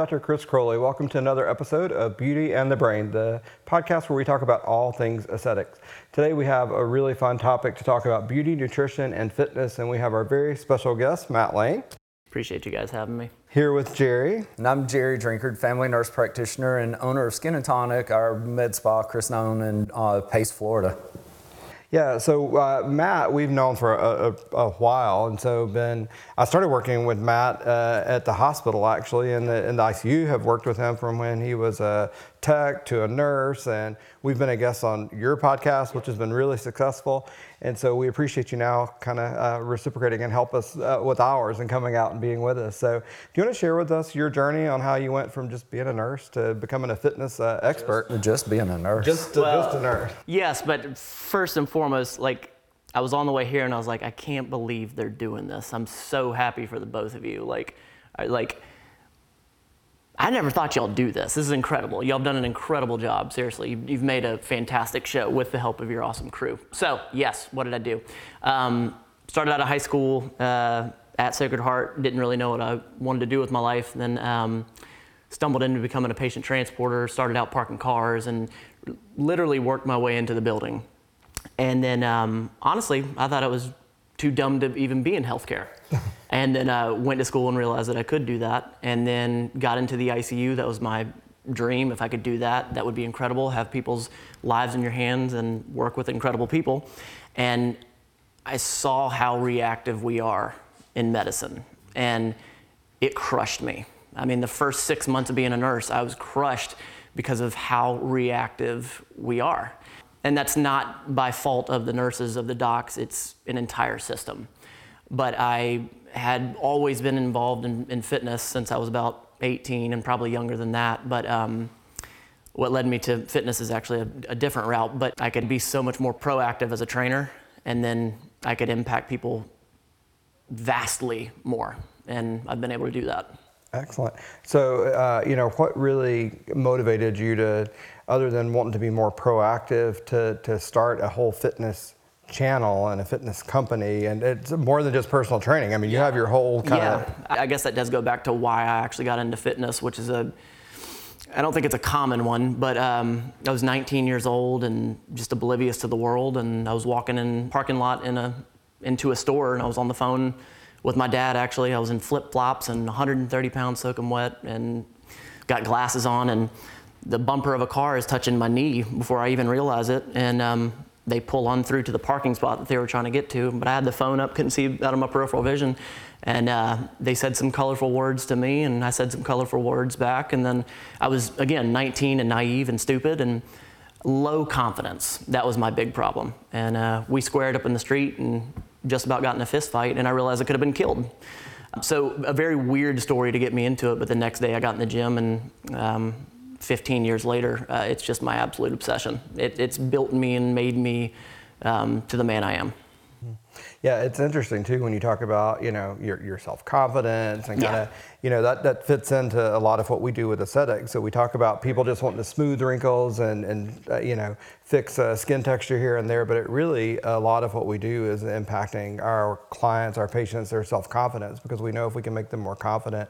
Hi, I'm Dr. Chris Croley. Welcome to another episode of Beauty and the Brain, the podcast where we talk about all things aesthetics. Today we have a really fun topic to talk about beauty, nutrition, and fitness, and we have our very special guest, Matt Lane. Appreciate you guys having me. Here with Jerry. And I'm Jerry Drinkard, family nurse practitioner and owner of Skin and Tonic, our med spa, Chris Known in uh, Pace, Florida. Yeah, so uh, Matt, we've known for a, a, a, while, and so been. I started working with Matt uh, at the hospital actually, in the in the ICU. Have worked with him from when he was a tech to a nurse, and we've been a guest on your podcast, which has been really successful. And so we appreciate you now kind of uh, reciprocating and help us uh, with ours and coming out and being with us. So, do you want to share with us your journey on how you went from just being a nurse to becoming a fitness uh, expert? Just, just, being a nurse. Just, well, just a nurse. Yes, but first and foremost, like I was on the way here and I was like, I can't believe they're doing this. I'm so happy for the both of you. Like, I, like I never thought y'all do this. This is incredible. Y'all have done an incredible job. Seriously, you've made a fantastic show with the help of your awesome crew. So, yes, what did I do? Um, started out of high school uh, at Sacred Heart. Didn't really know what I wanted to do with my life. Then um, stumbled into becoming a patient transporter. Started out parking cars and literally worked my way into the building. And then, um, honestly, I thought it was too dumb to even be in healthcare. and then uh, went to school and realized that I could do that. And then got into the ICU. That was my dream. If I could do that, that would be incredible. Have people's lives in your hands and work with incredible people. And I saw how reactive we are in medicine. And it crushed me. I mean, the first six months of being a nurse, I was crushed because of how reactive we are. And that's not by fault of the nurses, of the docs, it's an entire system. But I had always been involved in, in fitness since I was about 18 and probably younger than that. But um, what led me to fitness is actually a, a different route. But I could be so much more proactive as a trainer, and then I could impact people vastly more. And I've been able to do that. Excellent. So, uh, you know, what really motivated you to, other than wanting to be more proactive, to, to start a whole fitness channel and a fitness company? And it's more than just personal training. I mean, you have your whole kind yeah. of. I guess that does go back to why I actually got into fitness, which is a, I don't think it's a common one, but um, I was 19 years old and just oblivious to the world. And I was walking in parking lot in a, into a store and I was on the phone with my dad actually. I was in flip flops and 130 pounds soaking wet and got glasses on and the bumper of a car is touching my knee before I even realize it. And um, they pull on through to the parking spot that they were trying to get to. But I had the phone up, couldn't see out of my peripheral vision. And uh, they said some colorful words to me, and I said some colorful words back. And then I was, again, 19 and naive and stupid and low confidence. That was my big problem. And uh, we squared up in the street and just about got in a fist fight, and I realized I could have been killed. So, a very weird story to get me into it, but the next day I got in the gym, and um, 15 years later, uh, it's just my absolute obsession. It, it's built me and made me um, to the man I am. Yeah, it's interesting too when you talk about you know your, your self confidence and kind of yeah. you know that that fits into a lot of what we do with aesthetics. So we talk about people just wanting to smooth wrinkles and and uh, you know fix uh, skin texture here and there, but it really a lot of what we do is impacting our clients, our patients, their self confidence because we know if we can make them more confident,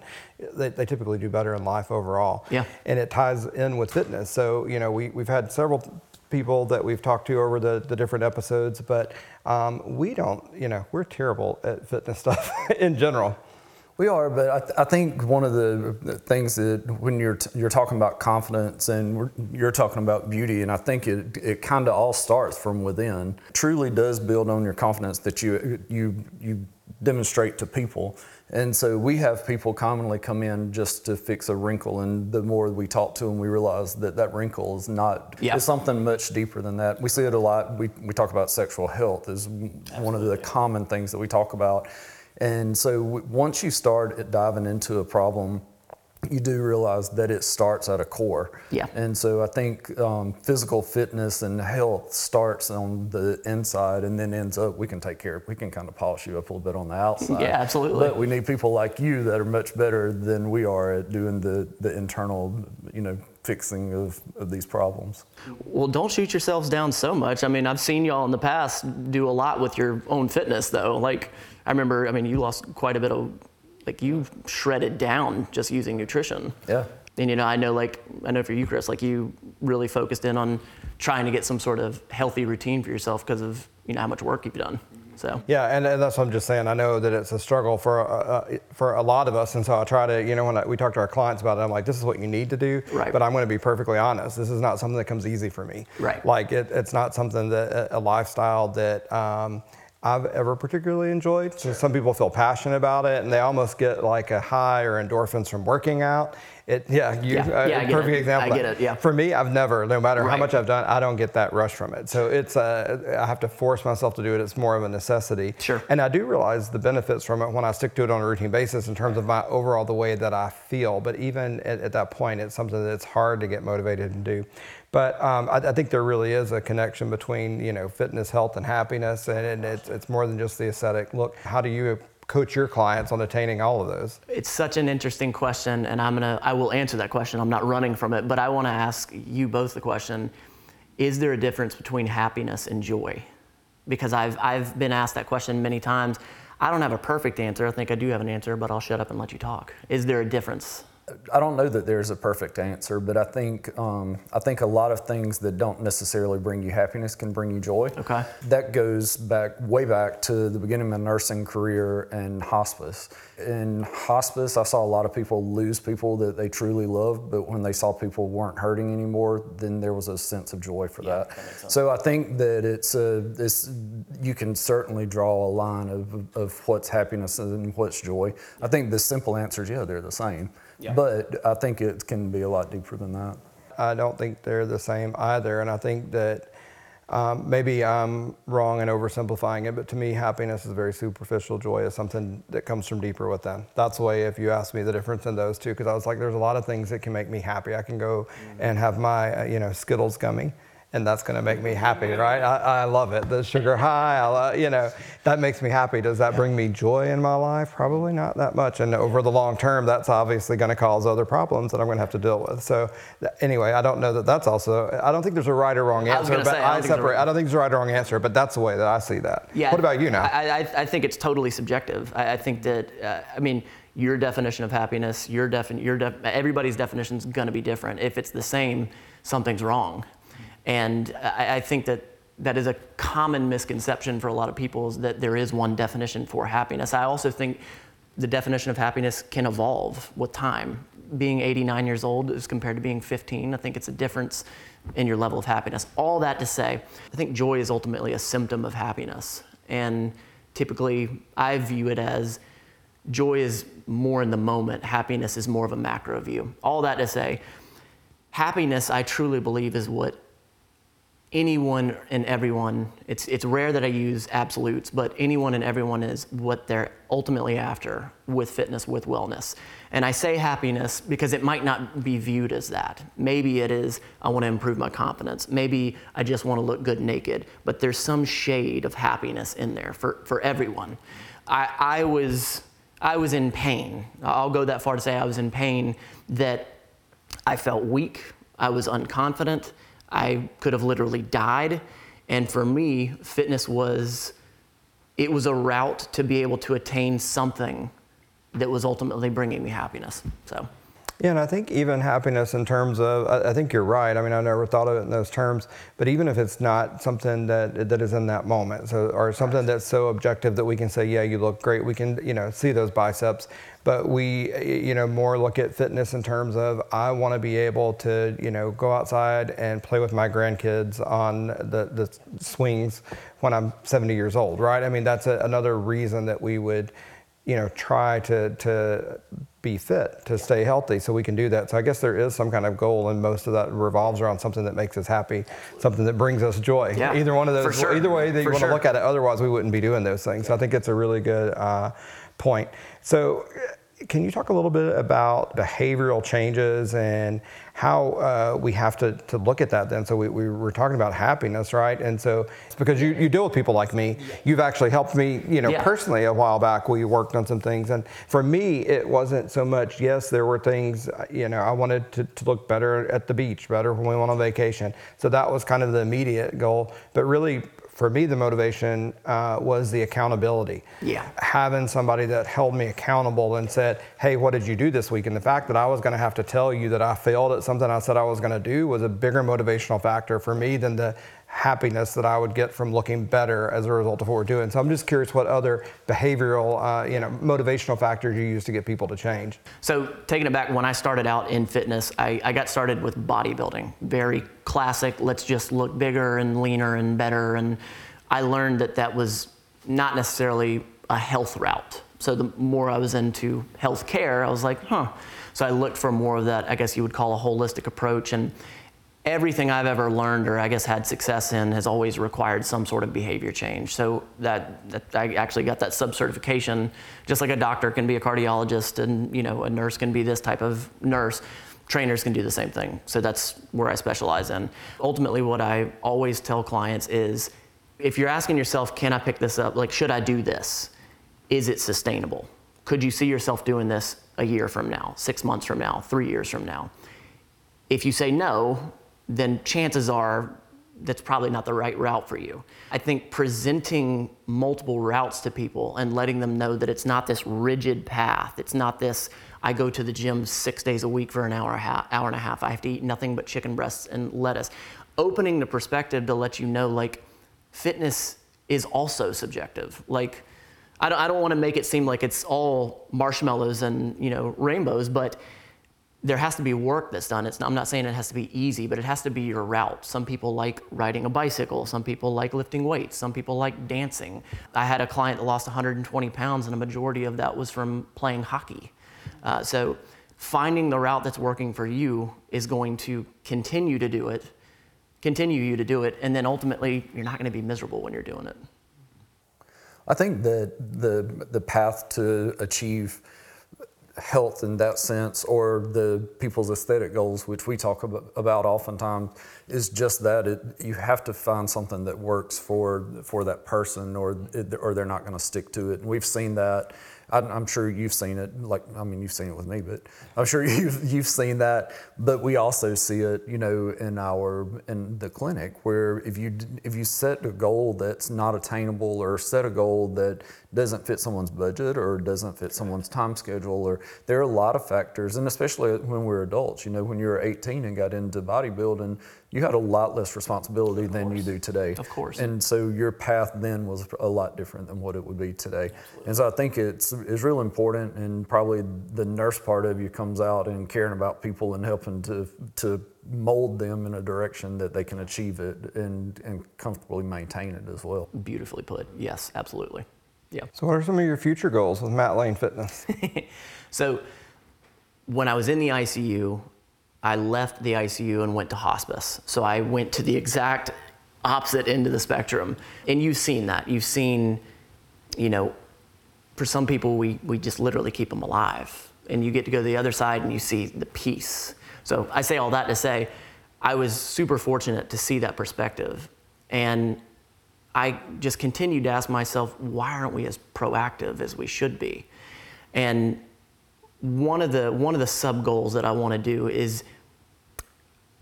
they, they typically do better in life overall. Yeah, and it ties in with fitness. So you know we we've had several people that we've talked to over the, the different episodes, but um, we don't, you know, we're terrible at fitness stuff in general. We are, but I, th- I, think one of the things that when you're t- you're talking about confidence and you're talking about beauty, and I think it it kind of all starts from within. Truly does build on your confidence that you you you demonstrate to people. And so we have people commonly come in just to fix a wrinkle, and the more we talk to them, we realize that that wrinkle is not, yeah. it's something much deeper than that. We see it a lot. We, we talk about sexual health is Absolutely. one of the common things that we talk about. And so once you start diving into a problem, you do realize that it starts at a core. Yeah. And so I think um, physical fitness and health starts on the inside and then ends up, we can take care of, we can kind of polish you up a little bit on the outside. Yeah, absolutely. But we need people like you that are much better than we are at doing the, the internal, you know, fixing of, of these problems. Well, don't shoot yourselves down so much. I mean, I've seen y'all in the past do a lot with your own fitness though. Like, I remember, I mean, you lost quite a bit of like you shredded down just using nutrition. Yeah. And you know, I know like I know for you, Chris, like you really focused in on trying to get some sort of healthy routine for yourself because of you know how much work you've done. So Yeah, and, and that's what I'm just saying. I know that it's a struggle for uh, uh, for a lot of us, and so I try to, you know, when I, we talk to our clients about it, I'm like, this is what you need to do. Right. But I'm going to be perfectly honest. This is not something that comes easy for me. Right. Like it, it's not something that a lifestyle that. Um, I've ever particularly enjoyed. So some people feel passionate about it, and they almost get like a high or endorphins from working out. It, yeah, you, Yeah, uh, yeah, perfect it. example. I get it, yeah. For me, I've never, no matter how much I've done, I don't get that rush from it. So it's, uh, I have to force myself to do it. It's more of a necessity. Sure. And I do realize the benefits from it when I stick to it on a routine basis in terms of my overall the way that I feel. But even at, at that point, it's something that's hard to get motivated and do. But um, I, I think there really is a connection between you know fitness, health, and happiness, and, and it's it's more than just the aesthetic look. How do you coach your clients on attaining all of those? it's such an interesting question, and I'm gonna I will answer that question. I'm not running from it, but I want to ask you both the question: Is there a difference between happiness and joy? Because I've I've been asked that question many times. I don't have a perfect answer. I think I do have an answer, but I'll shut up and let you talk. Is there a difference? I don't know that there's a perfect answer, but I think um, I think a lot of things that don't necessarily bring you happiness can bring you joy. Okay. That goes back way back to the beginning of my nursing career and hospice. In hospice, I saw a lot of people lose people that they truly loved, but when they saw people weren't hurting anymore, then there was a sense of joy for that. so I think that it's a it's you can certainly draw a line of, of what's happiness and what's joy. I think the simple answer is yeah, they're the same. But I think it can be a lot deeper than that. I don't think they're the same either. And I think that um, maybe I'm wrong in oversimplifying it, but to me, happiness is very superficial. Joy is something that comes from deeper within. That's the way if you ask me the difference in those two, because I was like, there's a lot of things that can make me happy. I can go and have my, uh, you know, Skittles gummy. And that's going to make me happy, right? I, I love it. The sugar high, I lo- you know, that makes me happy. Does that bring me joy in my life? Probably not that much. And over the long term, that's obviously going to cause other problems that I'm going to have to deal with. So, anyway, I don't know that that's also. I don't think there's a right or wrong answer, gonna but say, I don't I think there's a separate. right- I don't think there's a right or wrong answer, but that's the way that I see that. Yeah. What about you now? I, I, I think it's totally subjective. I, I think that, uh, I mean, your definition of happiness, your defin, your def, everybody's definition is going to be different. If it's the same, something's wrong. And I, I think that that is a common misconception for a lot of people is that there is one definition for happiness. I also think the definition of happiness can evolve with time. Being 89 years old as compared to being 15, I think it's a difference in your level of happiness. All that to say, I think joy is ultimately a symptom of happiness. And typically, I view it as joy is more in the moment, happiness is more of a macro view. All that to say, happiness, I truly believe, is what anyone and everyone, it's, it's rare that I use absolutes, but anyone and everyone is what they're ultimately after with fitness, with wellness. And I say happiness because it might not be viewed as that. Maybe it is, I want to improve my confidence. Maybe I just want to look good naked. But there's some shade of happiness in there for, for everyone. I, I, was, I was in pain. I'll go that far to say I was in pain that I felt weak. I was unconfident. I could have literally died. And for me, fitness was it was a route to be able to attain something that was ultimately bringing me happiness. So, Yeah, and I think even happiness in terms of, I, I think you're right. I mean, I never thought of it in those terms, but even if it's not something that that is in that moment, so or something that's so objective that we can say, yeah, you look great, we can, you know, see those biceps, but we, you know, more look at fitness in terms of, I want to be able to, you know, go outside and play with my grandkids on the the swings when I'm 70 years old, right? I mean, that's a, another reason that we would you know, try to, to be fit, to stay healthy so we can do that. So I guess there is some kind of goal and most of that revolves around something that makes us happy, something that brings us joy. Yeah, either one of those, sure, either way that you want sure. to look at it, otherwise we wouldn't be doing those things. So I think it's a really good uh, point. So can you talk a little bit about behavioral changes and how uh, we have to, to look at that then? So we, we were talking about happiness, right? And so it's because you, you deal with people like me. You've actually helped me, you know, Yeah. personally a while back. We worked on some things. And for me, it wasn't so much, yes, there were things, uh, you know, I wanted to, to look better at the beach, better when we went on vacation. So that was kind of the immediate goal. But really, for me, the motivation uh, was the accountability. Yeah. Having somebody that held me accountable and said, hey, what did you do this week? And the fact that I was going to have to tell you that I failed at something I said I was going to do was a bigger motivational factor for me than the happiness that I would get from looking better as a result of what we're doing. So I'm just curious what other behavioral, uh, you know, motivational factors you use to get people to change. So taking it back, when I started out in fitness, I, I got started with bodybuilding. Very classic. Let's just look bigger and leaner and better. And I learned that that was not necessarily a health route. So the more I was into health care, I was like, huh. So I looked for more of that, I guess you would call a holistic approach. And everything I've ever learned or I guess had success in has always required some sort of behavior change. So that, that I actually got that sub certification, just like a doctor can be a cardiologist and you know a nurse can be this type of nurse. Trainers can do the same thing. So that's where I specialize in. Ultimately, what I always tell clients is if you're asking yourself, can I pick this up? Like, should I do this? Is it sustainable? Could you see yourself doing this a year from now, six months from now, three years from now? If you say no, then chances are that's probably not the right route for you. I think presenting multiple routes to people and letting them know that it's not this rigid path. It's not this I go to the gym 6 days a week for an hour, hour and a half. I have to eat nothing but chicken breasts and lettuce. Opening the perspective to let you know like fitness is also subjective. Like I don't, I don't want to make it seem like it's all marshmallows and, you know, rainbows, but there has to be work that's done. Not, I'm not saying it has to be easy, but it has to be your route. Some people like riding a bicycle. Some people like lifting weights. Some people like dancing. I had a client that lost 120 pounds, and a majority of that was from playing hockey. Uh, so finding the route that's working for you is going to continue to do it, continue you to do it, and then ultimately you're not going to be miserable when you're doing it. I think that the the path to achieve health in that sense or the people's aesthetic goals which we talk about, oftentimes is just that it, you have to find something that works for for that person or or they're not going to stick to it. And we've seen that I'm sure you've seen it. Like, I mean, you've seen it with me, but I'm sure you've you've seen that. But we also see it, you know, in our in the clinic, where if you if you set a goal that's not attainable, or set a goal that doesn't fit someone's budget or doesn't fit someone's time schedule, or there are a lot of factors, and especially when we're adults. You know, when you're 18 and got into bodybuilding, you had a lot less responsibility than you do today. Of course. And so your path then was a lot different than what it would be today. Absolutely. And so I think it's it's real important, and probably the nurse part of you comes out and caring about people and helping to to mold them in a direction that they can achieve it and and comfortably maintain it as well. Beautifully put. Yes, absolutely. Yeah. So what are some of your future goals with Matt Lane Fitness? so when I was in the ICU, I left the ICU and went to hospice. So I went to the exact opposite end of the spectrum. And you've seen that. You've seen, you know, for some people, we, we just literally keep them alive. And you get to go to the other side and you see the peace. So I say all that to say, I was super fortunate to see that perspective. And I just continued to ask myself, why aren't we as proactive as we should be? And one of the one of the sub goals that I want to do is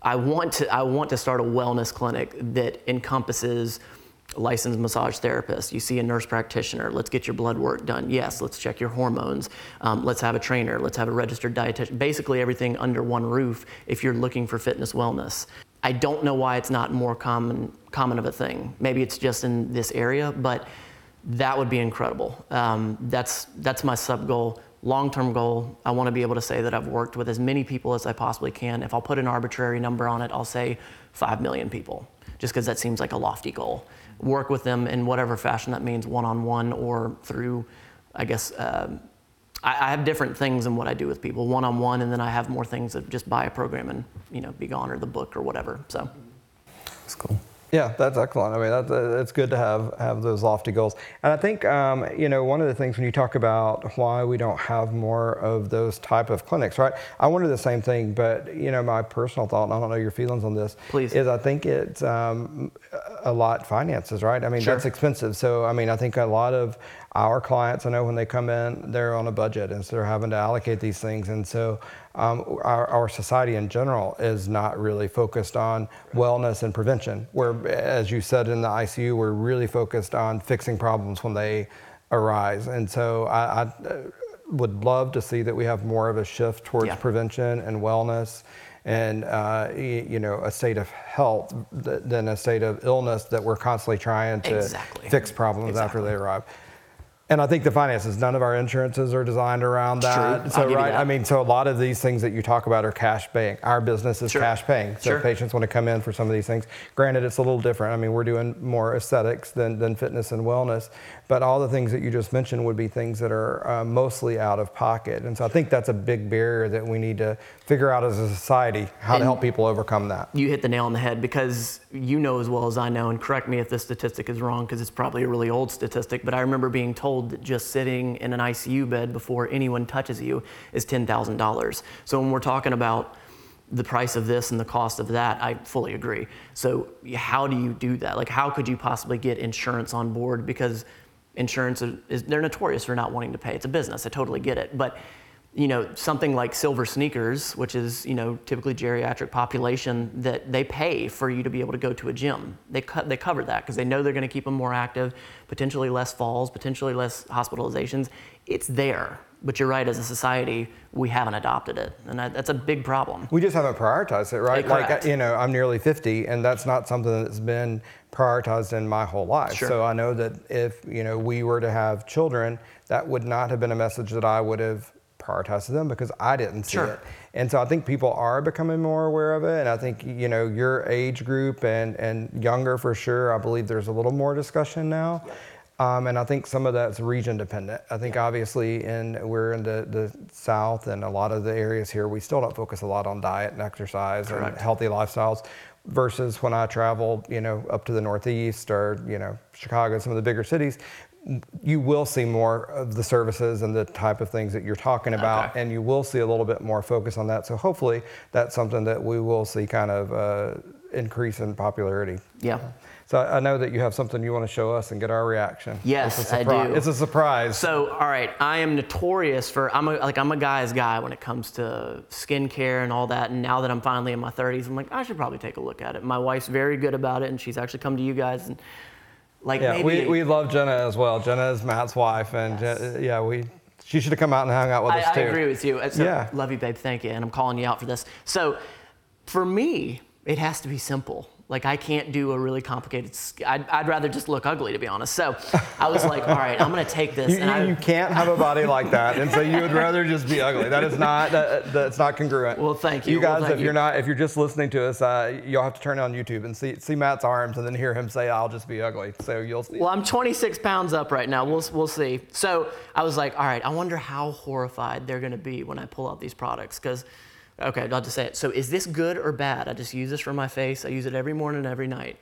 I want to I want to start a wellness clinic that encompasses licensed massage therapist. You see a nurse practitioner. Let's get your blood work done. Yes, let's check your hormones. Um, let's have a trainer. Let's have a registered dietitian. Basically, everything under one roof. If you're looking for fitness wellness, I don't know why it's not more common common of a thing. Maybe it's just in this area, but that would be incredible. Um, that's that's my sub goal long term goal, I want to be able to say that I've worked with as many people as I possibly can. If I'll put an arbitrary number on it, I'll say 5 million people, just because that seems like a lofty goal. Work with them in whatever fashion that means, one on one or through, I guess, um, I, I, have different things in what I do with people, one on one, and then I have more things that just buy a program and you know be gone or the book or whatever. So that's cool. Yeah, that's excellent. I mean, that's, it's good to have have those lofty goals. And I think um, you know one of the things when you talk about why we don't have more of those type of clinics, right? I wonder the same thing, but you know, my personal thought, and I don't know your feelings on this, Please. is I think it's um, a lot finances, right? I mean, sure. that's expensive. So I mean, I think a lot of our clients, I know when they come in, they're on a budget and so they're having to allocate these things. And so um, our, our society in general is not really focused on wellness and prevention. Where, as you said in the ICU, we're really focused on fixing problems when they arise. And so I, I uh, would love to see that we have more of a shift towards Yeah. prevention and wellness and uh, you know a state of health th- than a state of illness that we're constantly trying to Exactly. fix problems after they arrive. And I think the finances, none of our insurances are designed around True. that. I'll So right, that. I mean, so a lot of these things that you talk about are cash paying. Our business is Sure. cash paying. So Sure. patients want to come in for some of these things. Granted, it's a little different. I mean, we're doing more aesthetics than, than fitness and wellness, but all the things that you just mentioned would be things that are uh, mostly out of pocket. And so I think that's a big barrier that we need to figure out as a society how to help people overcome that. you hit the nail on the head because you know as well as I know, and correct me if this statistic is wrong because it's probably a really old statistic, but I remember being told just sitting in an ICU bed before anyone touches you is $10,000. So when we're talking about the price of this and the cost of that, I fully agree. So how do you do that? Like how could you possibly get insurance on board because insurance is they're notorious for not wanting to pay. It's a business. I totally get it. But you know, something like silver sneakers, which is, you know, typically geriatric population that they pay for you to be able to go to a gym. They cut, they cover that because they know they're going to keep them more active, potentially less falls, potentially less hospitalizations. It's there. But you're right, as a society, we haven't adopted it. And that, that's a big problem. We just haven't prioritized it, right? Correct. Like, you know, I'm nearly 50, and that's not something that's been prioritized in my whole life. Sure. So I know that if, you know, we were to have children, that would not have been a message that I would have prioritized to them because I didn't see Sure. it. And so I think people are becoming more aware of it. And I think, you know, your age group and, and younger for sure, I believe there's a little more discussion now. Um, and I think some of that's region dependent. I think obviously in we're in the, the south and a lot of the areas here we still don't focus a lot on diet and exercise Correct. and healthy lifestyles versus when I travel, you know, up to the northeast or, you know, Chicago, some of the bigger cities, you will see more of the services and the type of things that you're talking about Okay. and you will see a little bit more focus on that. So hopefully that's something that we will see kind of uh, increase in popularity. Yeah. So I I know that you have something you want to show us and get our reaction. Yes, it's a I surprise. do. It's a surprise. So, all right, I am notorious for I'm a like I'm a guy's guy when it comes to skincare and all that. And now that I'm finally in my 30s, I'm like I should probably take a look at it. My wife's very good about it, and she's actually come to you guys and like yeah, maybe we, we love Jenna as well. Jenna is Matt's wife, and Je- yeah, we she should have come out and hung out with I, us too. I agree with you. Uh, so, Yeah. love you, babe. Thank you, and I'm calling you out for this. So, for me, it has to be simple. Like I can't do a really complicated. I'd, I'd rather just look ugly, to be honest. So, I was like, all right, I'm gonna take this. You, and I, you, you can't have a body like that, and so you would rather just be ugly. That is not that, that's not congruent. Well, thank you. You guys, thank if you. you're not, if you're just listening to us, uh, you'll have to turn on YouTube and see see Matt's arms, and then hear him say, "I'll just be ugly." So you'll see. Well, I'm 26 pounds up right now. We'll, we'll see. So I was like, all right, I wonder how horrified they're going to be when I pull out these products. Because, okay, I'll just say it. So is this good or bad? I just use this for my face. I use it every morning, and every night.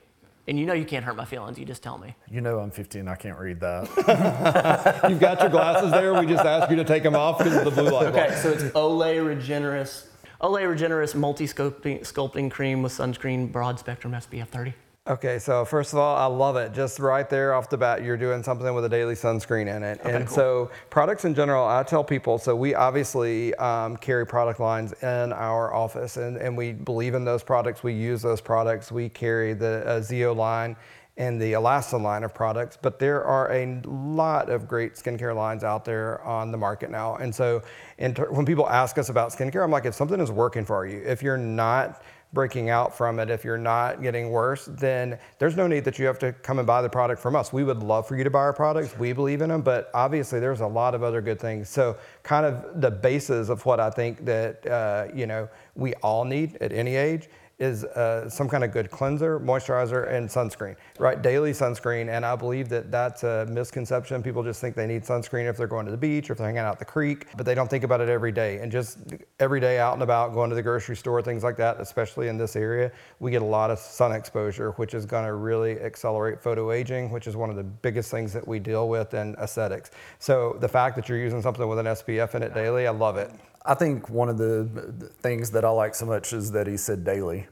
And you know you can't hurt my feelings. You just tell me. You know I'm 15. I can't read that. You've got your glasses there. We just asked you to take them off because of the blue light. Okay, so it's Olay Regenerist. Olay Regenerist multi-sculpting sculpting cream with sunscreen, broad spectrum SPF 30. Okay, so first of all, I love it. Just right there off the bat, you're doing something with a daily sunscreen in it. and cool. so, products in general, I tell people so we obviously um, carry product lines in our office, and, and we believe in those products. We use those products. We carry the uh, ZO line and the Alastin line of products, but there are a lot of great skincare lines out there on the market now. And so, in ter- when people ask us about skincare, I'm like, if something is working for you, if you're not breaking out from it, if you're not getting worse, then there's no need that you have to come and buy the product from us. We would love for you to buy our products. We believe in them, but obviously there's a lot of other good things. So, kind of the basis of what I think that uh, you know we all need at any age is uh, some kind of good cleanser, moisturizer, and sunscreen, right? Daily sunscreen. And I believe that that's a misconception. People just think they need sunscreen if they're going to the beach or if they're hanging out at the creek, but they don't think about it every day. And just every day out and about, going to the grocery store, things like that, especially in this area, we get a lot of sun exposure, which is going to really accelerate photo aging, which is one of the biggest things that we deal with in aesthetics. So the fact that you're using something with an SPF in it daily, I love it. I think one of the things that I like so much is that he said daily.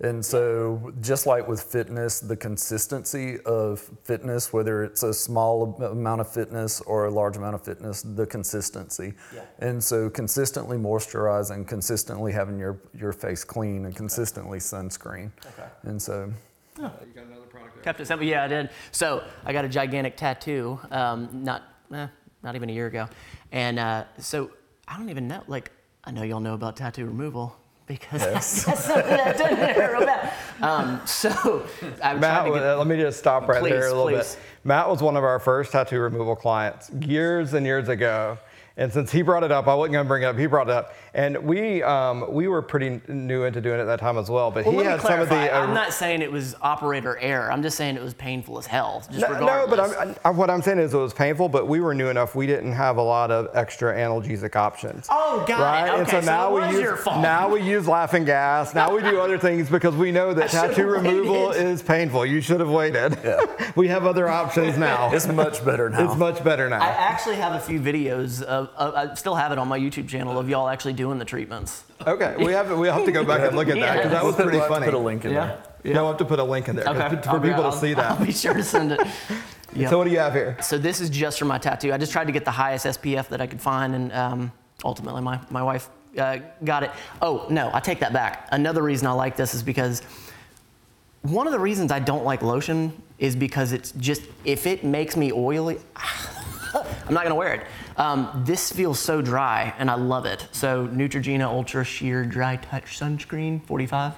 And so, just like with fitness, the consistency of fitness, whether it's a small amount of fitness or a large amount of fitness, the consistency. Yeah. And so, consistently moisturizing, consistently having your, your face clean, and consistently sunscreen. Okay. And so, You got another product there. Kept it simple. Yeah, I did. So I got a gigantic tattoo, um, not eh, not even a year ago, and uh, so I don't even know. Like I know y'all know about tattoo removal because Yes. that's something I didn't know about. Um, so I'm Matt, trying to get, uh, let me just stop right there a little please. bit. Matt was one of our first tattoo removal clients years and years ago. And since he brought it up, I wasn't going to bring it up. He brought it up, and we um, we were pretty new into doing it at that time as well. But well, he let me had some of the. uh, I'm not saying it was operator error. I'm just saying it was painful as hell. Just no, no, but I'm, I, what I'm saying is it was painful, but we were new enough. We didn't have a lot of extra analgesic options. Oh, got it. right? and Okay, so so now it we was use your fault. now we use laughing gas. Now we do other things because we know that should've tattoo removal waited. is painful. You should have waited. we have other options now. it's much better now. It's much better now. I actually have a few videos of, of I still have it on my YouTube channel of y'all actually doing the treatments. Okay, we have we have to go back and look at that because that We'll was put- pretty we'll have to funny. Put a link in there. No, we'll have to put a link in there Okay. for I'll be- people to see that. I'll be sure to send it. Yep. So what do you have here? So this is just for my tattoo. I just tried to get the highest SPF that I could find, and um, ultimately my, my wife uh, got it. Oh, no, I take that back. Another reason I like this is because one of the reasons I don't like lotion is because it's just, if it makes me oily, I'm not gonna wear it. Um, this feels so dry, and I love it. So Neutrogena Ultra Sheer Dry Touch Sunscreen 45.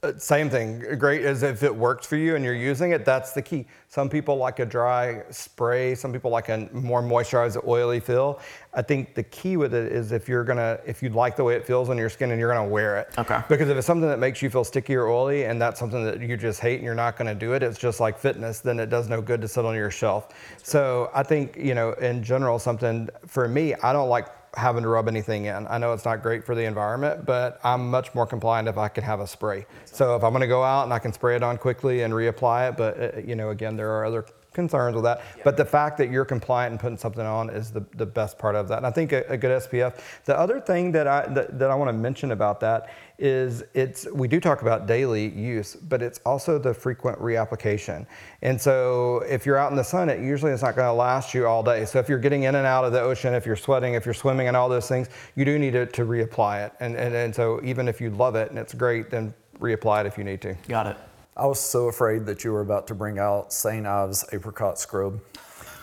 Uh, Same thing. Great as if it works for you and you're using it. That's the key. Some people like a dry spray. Some people like a more moisturized, oily feel. I think the key with it is if you're gonna, if you like the way it feels on your skin and you're gonna wear it. Okay. Because if it's something that makes you feel sticky or oily and that's something that you just hate and you're not gonna do it, it's just like fitness. Then it does no good to sit on your shelf. So I think you know, in general, something for me, I don't like having to rub anything in. I know it's not great for the environment, but I'm much more compliant if I can have a spray. So if I'm going to go out and I can spray it on quickly and reapply it, but uh, you know, again, there are other concerns with that. But the fact that you're compliant and putting something on is the, the best part of that. And I think a, a good SPF. The other thing that I that, that I want to mention about that is it's we do talk about daily use, but it's also the frequent reapplication. And so if you're out in the sun, it usually is not going to last you all day. So if you're getting in and out of the ocean, if you're sweating, if you're swimming and all those things, you do need to, to reapply it. And, and and so even if you love it and it's great, then reapply it if you need to. Got it. I was so afraid that you were about to bring out St. Ives apricot scrub.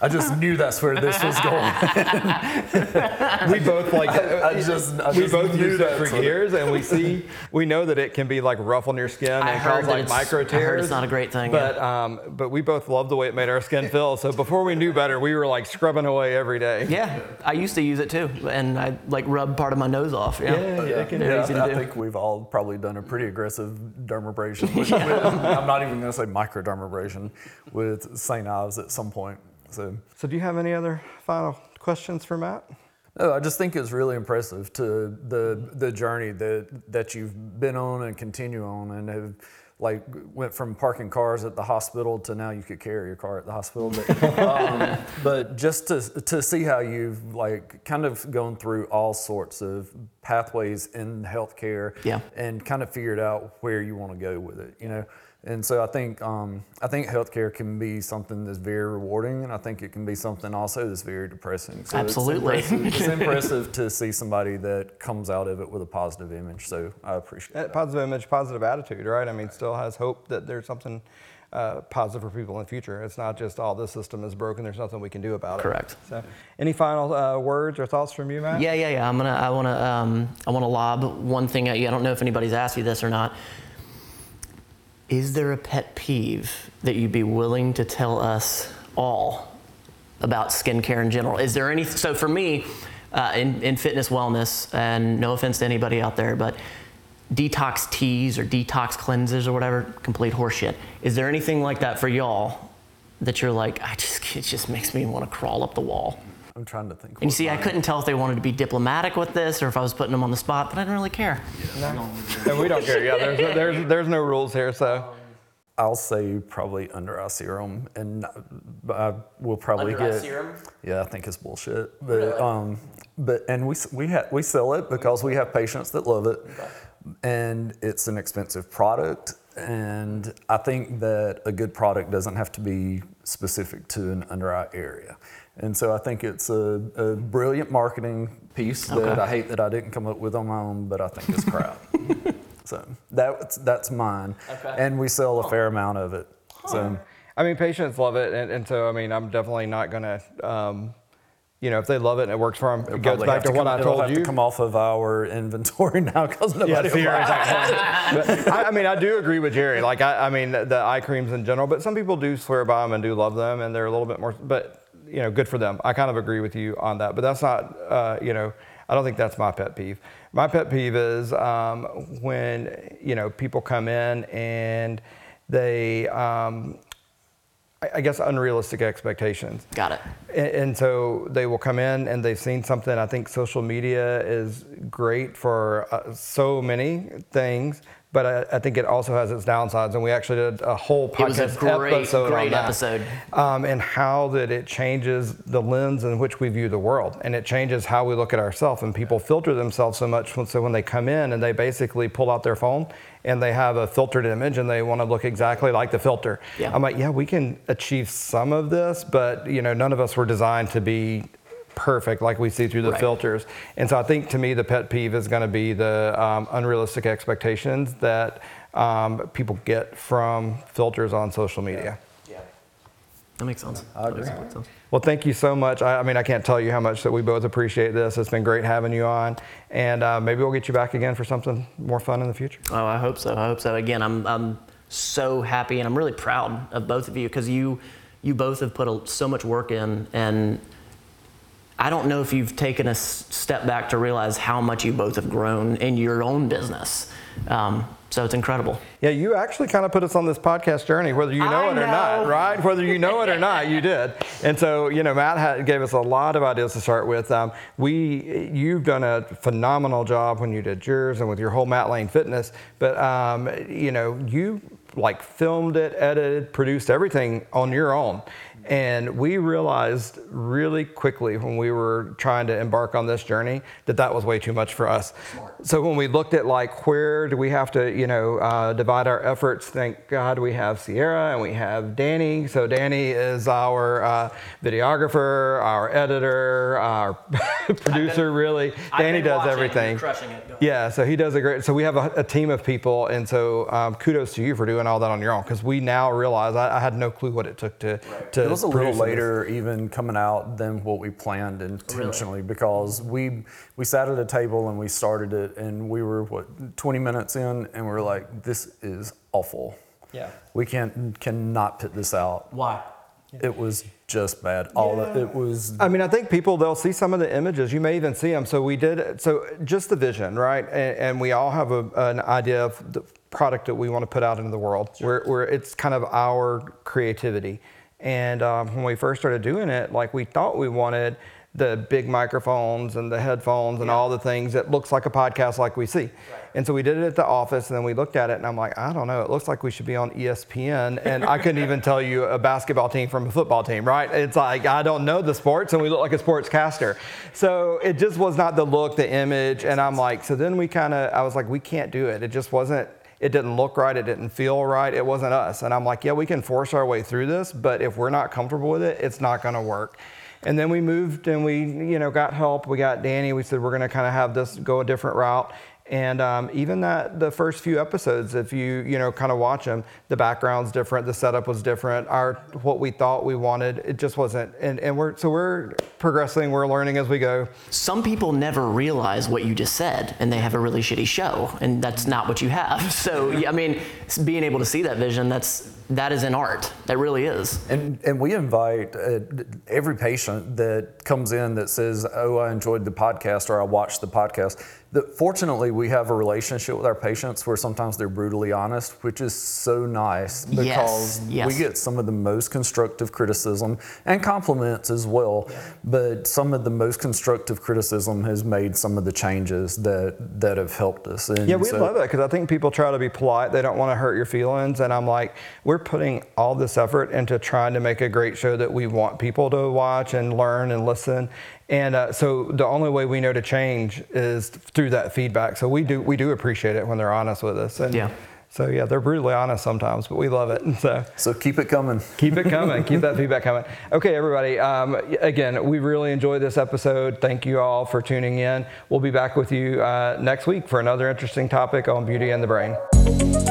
I just knew that's where this was going. we both like I just, I we just both knew used it for years and we see we know that it can be like rough on your skin I and heard cause like it's- micro I heard tears it's not a great thing, but um but we both loved the way it made our skin feel so before we knew better we were like scrubbing away every day Yeah, I used to use it too, and I like rub part of my nose off. Yeah, Yeah, yeah, it can They're Yeah, easy to I think we've all probably done a pretty aggressive dermabrasion. With, with- I'm not even going to say microdermabrasion with St. Ives at some point. So, so do you have any other final questions for matt no, I just think it's really impressive to the the journey that that you've been on and continue on, and have like went from parking cars at the hospital to now you could carry your car at the hospital. But, um, but just to to see how you've like kind of gone through all sorts of pathways in healthcare, Yeah. and kind of figured out where you want to go with it, you know. And so I think um, I think healthcare can be something that's very rewarding, and I think it can be something also that's very depressing. So it's Absolutely. impressive- It's, impressive to see somebody that comes out of it with a positive image. So I appreciate That that. positive image positive attitude right i mean still has hope that there's something uh, positive for people in the future it's not just all this system is broken there's nothing we can do about it Correct. so any final uh, words or thoughts from you matt Yeah, yeah, yeah. I'm gonna, I wanna, um, I wanna lob one thing at you. I don't know if anybody's asked you this or not. Is there a pet peeve that you'd be willing to tell us all about skincare in general? Is there any? So for me, uh, in, in fitness wellness, and no offense to anybody out there, but detox teas or detox cleanses or whatever, complete horseshit. Is there anything like that for y'all that you're like, I just, it just makes me want to crawl up the wall? I'm trying to think. And you see, I couldn't tell if they wanted to be diplomatic with this or if I was putting them on the spot, but I didn't really care. and we don't care yeah there's, there's, there's no rules here so I'll say probably under eye serum, and I will probably Under eye get. serum? Yeah, I think it's bullshit. But Really? um, but and we we ha- we sell it because we have patients that love it, and it's an expensive product. And I think that a good product doesn't have to be specific to an under eye area. And so I think it's a, a brilliant marketing piece that I hate that I didn't come up with on my own, but I think it's crap. so that's that's mine, Okay. and we sell a fair amount of it. So. I mean, patients love it, and, and so I mean, I'm definitely not gonna, um, you know, if they love it and it works for them, it goes Probably back have to, what come, I it'll told have you. to come off of our inventory now because nobody. Yeah, will see, buy it. exactly. But I, I mean, I do agree with Jerry. Like, I, I mean, the, the eye creams in general, but some people do swear by them and do love them, and they're a little bit more. But you know, good for them. I kind of agree with you on that. But that's not, uh, you know, I don't think that's my pet peeve. My pet peeve is um, when you know people come in and they, um, I, guess, unrealistic expectations. Got it. And, and so they will come in and they've seen something. I think social media is great for uh, so many things, but I, I think it also has its downsides. And we actually did a whole It was a podcast great, episode great on that. episode. Um, and how that it changes the lens in which we view the world, and it changes how we look at ourselves. And people filter themselves so much, so when they come in and they basically pull out their phone and they have a filtered image and they want to look exactly like the filter. Yeah. I'm like, yeah, we can achieve some of this, but you know, none of us were designed to be perfect like we see through the Right. filters. And so I think to me, the pet peeve is going to be the um, unrealistic expectations that um, people get from filters on social media. That makes sense. I agree. That makes sense. Well, thank you so much. I, I mean, I can't tell you how much that we both appreciate this. It's been great having you on, and uh, maybe we'll get you back again for something more fun in the future. Oh, I hope so. I hope so. Again, I'm, I'm so happy and I'm really proud of both of you because you, you both have put a, so much work in. And I don't know if you've taken a s- step back to realize how much you both have grown in your own business. Um, so it's incredible. Yeah, you actually kind of put us on this podcast journey, whether you know I it or not, right? Whether you know it or not, you did. And so, you know, Matt had, gave us a lot of ideas to start with. Um, we, you've done a phenomenal job when you did yours and with your whole Matt Lane Fitness. But um, you know, you like filmed it, edited, produced everything on your own. And we realized really quickly when we were trying to embark on this journey that that was way too much for us. So when we looked at like where do we have to, you know, uh, divide our efforts? Thank God we have Sierra and we have Danny. So Danny is our uh, videographer, our editor, our producer. really, Danny does everything. Crushing it. Yeah, so he does a great. So we have a, a team of people, and so um, kudos to you for doing all that on your own because we now realize I, I had no clue what it took to to. It was a little produce this. later even coming out than what we planned intentionally because we we sat at a table and we started it and we were what 20 minutes in and we were like this is awful. Yeah. We can't cannot put this out. Why? It was just bad. All of, it was I mean, I think people they'll see some of the images. You may even see them. So we did. So just the vision, right? And, and we all have a, an idea of the product that we want to put out into the world. Where, where it's kind of our creativity. And um, when we first started doing it, like we thought we wanted the big microphones and the headphones and all the things that looks like a podcast like we see. And so we did it at the office and then we looked at it and I'm like, I don't know, it looks like we should be on ESPN and I couldn't even tell you a basketball team from a football team, right? It's like I don't know the sports and we look like a sportscaster. So it just was not the look, the image and I'm like, so then we kind of I was like we can't do it. It just wasn't it didn't look right, it didn't feel right, it wasn't us. And I'm like, yeah, we can force our way through this, but if we're not comfortable with it, it's not going to work. And then we moved and we, you know, got help. We got Danny. We said we're going to kind of have this go a different route. And um, even that, the first few episodes, if you, you know, kind of watch them, the background's different, the setup was different. Our what we thought we wanted, it just wasn't. And, and we're so we're progressing, we're learning as we go. Some people never realize what you just said, and they have a really shitty show, and that's not what you have. So, I mean, being able to see that vision, that's that is an art. That really is. And, and we invite uh, every patient that comes in that says, Oh, I enjoyed the podcast or I watched the podcast. The, fortunately, we have a relationship with our patients where sometimes they're brutally honest, which is so nice because Yes, yes. we get some of the most constructive criticism and compliments as well. But some of the most constructive criticism has made some of the changes that that have helped us. And Yeah, we so- love it because I think people try to be polite. They don't want to hurt your feelings. And I'm like, we're putting all this effort into trying to make a great show that we want people to watch and learn and listen. And uh, so the only way we know to change is through that feedback. So we do we do appreciate it when they're honest with us. And Yeah. So yeah, they're brutally honest sometimes, but we love it. So. So keep it coming. Keep it coming. Keep that feedback coming. Okay, everybody. Um, again, we really enjoyed this episode. Thank you all for tuning in. We'll be back with you uh, next week for another interesting topic on beauty and the brain.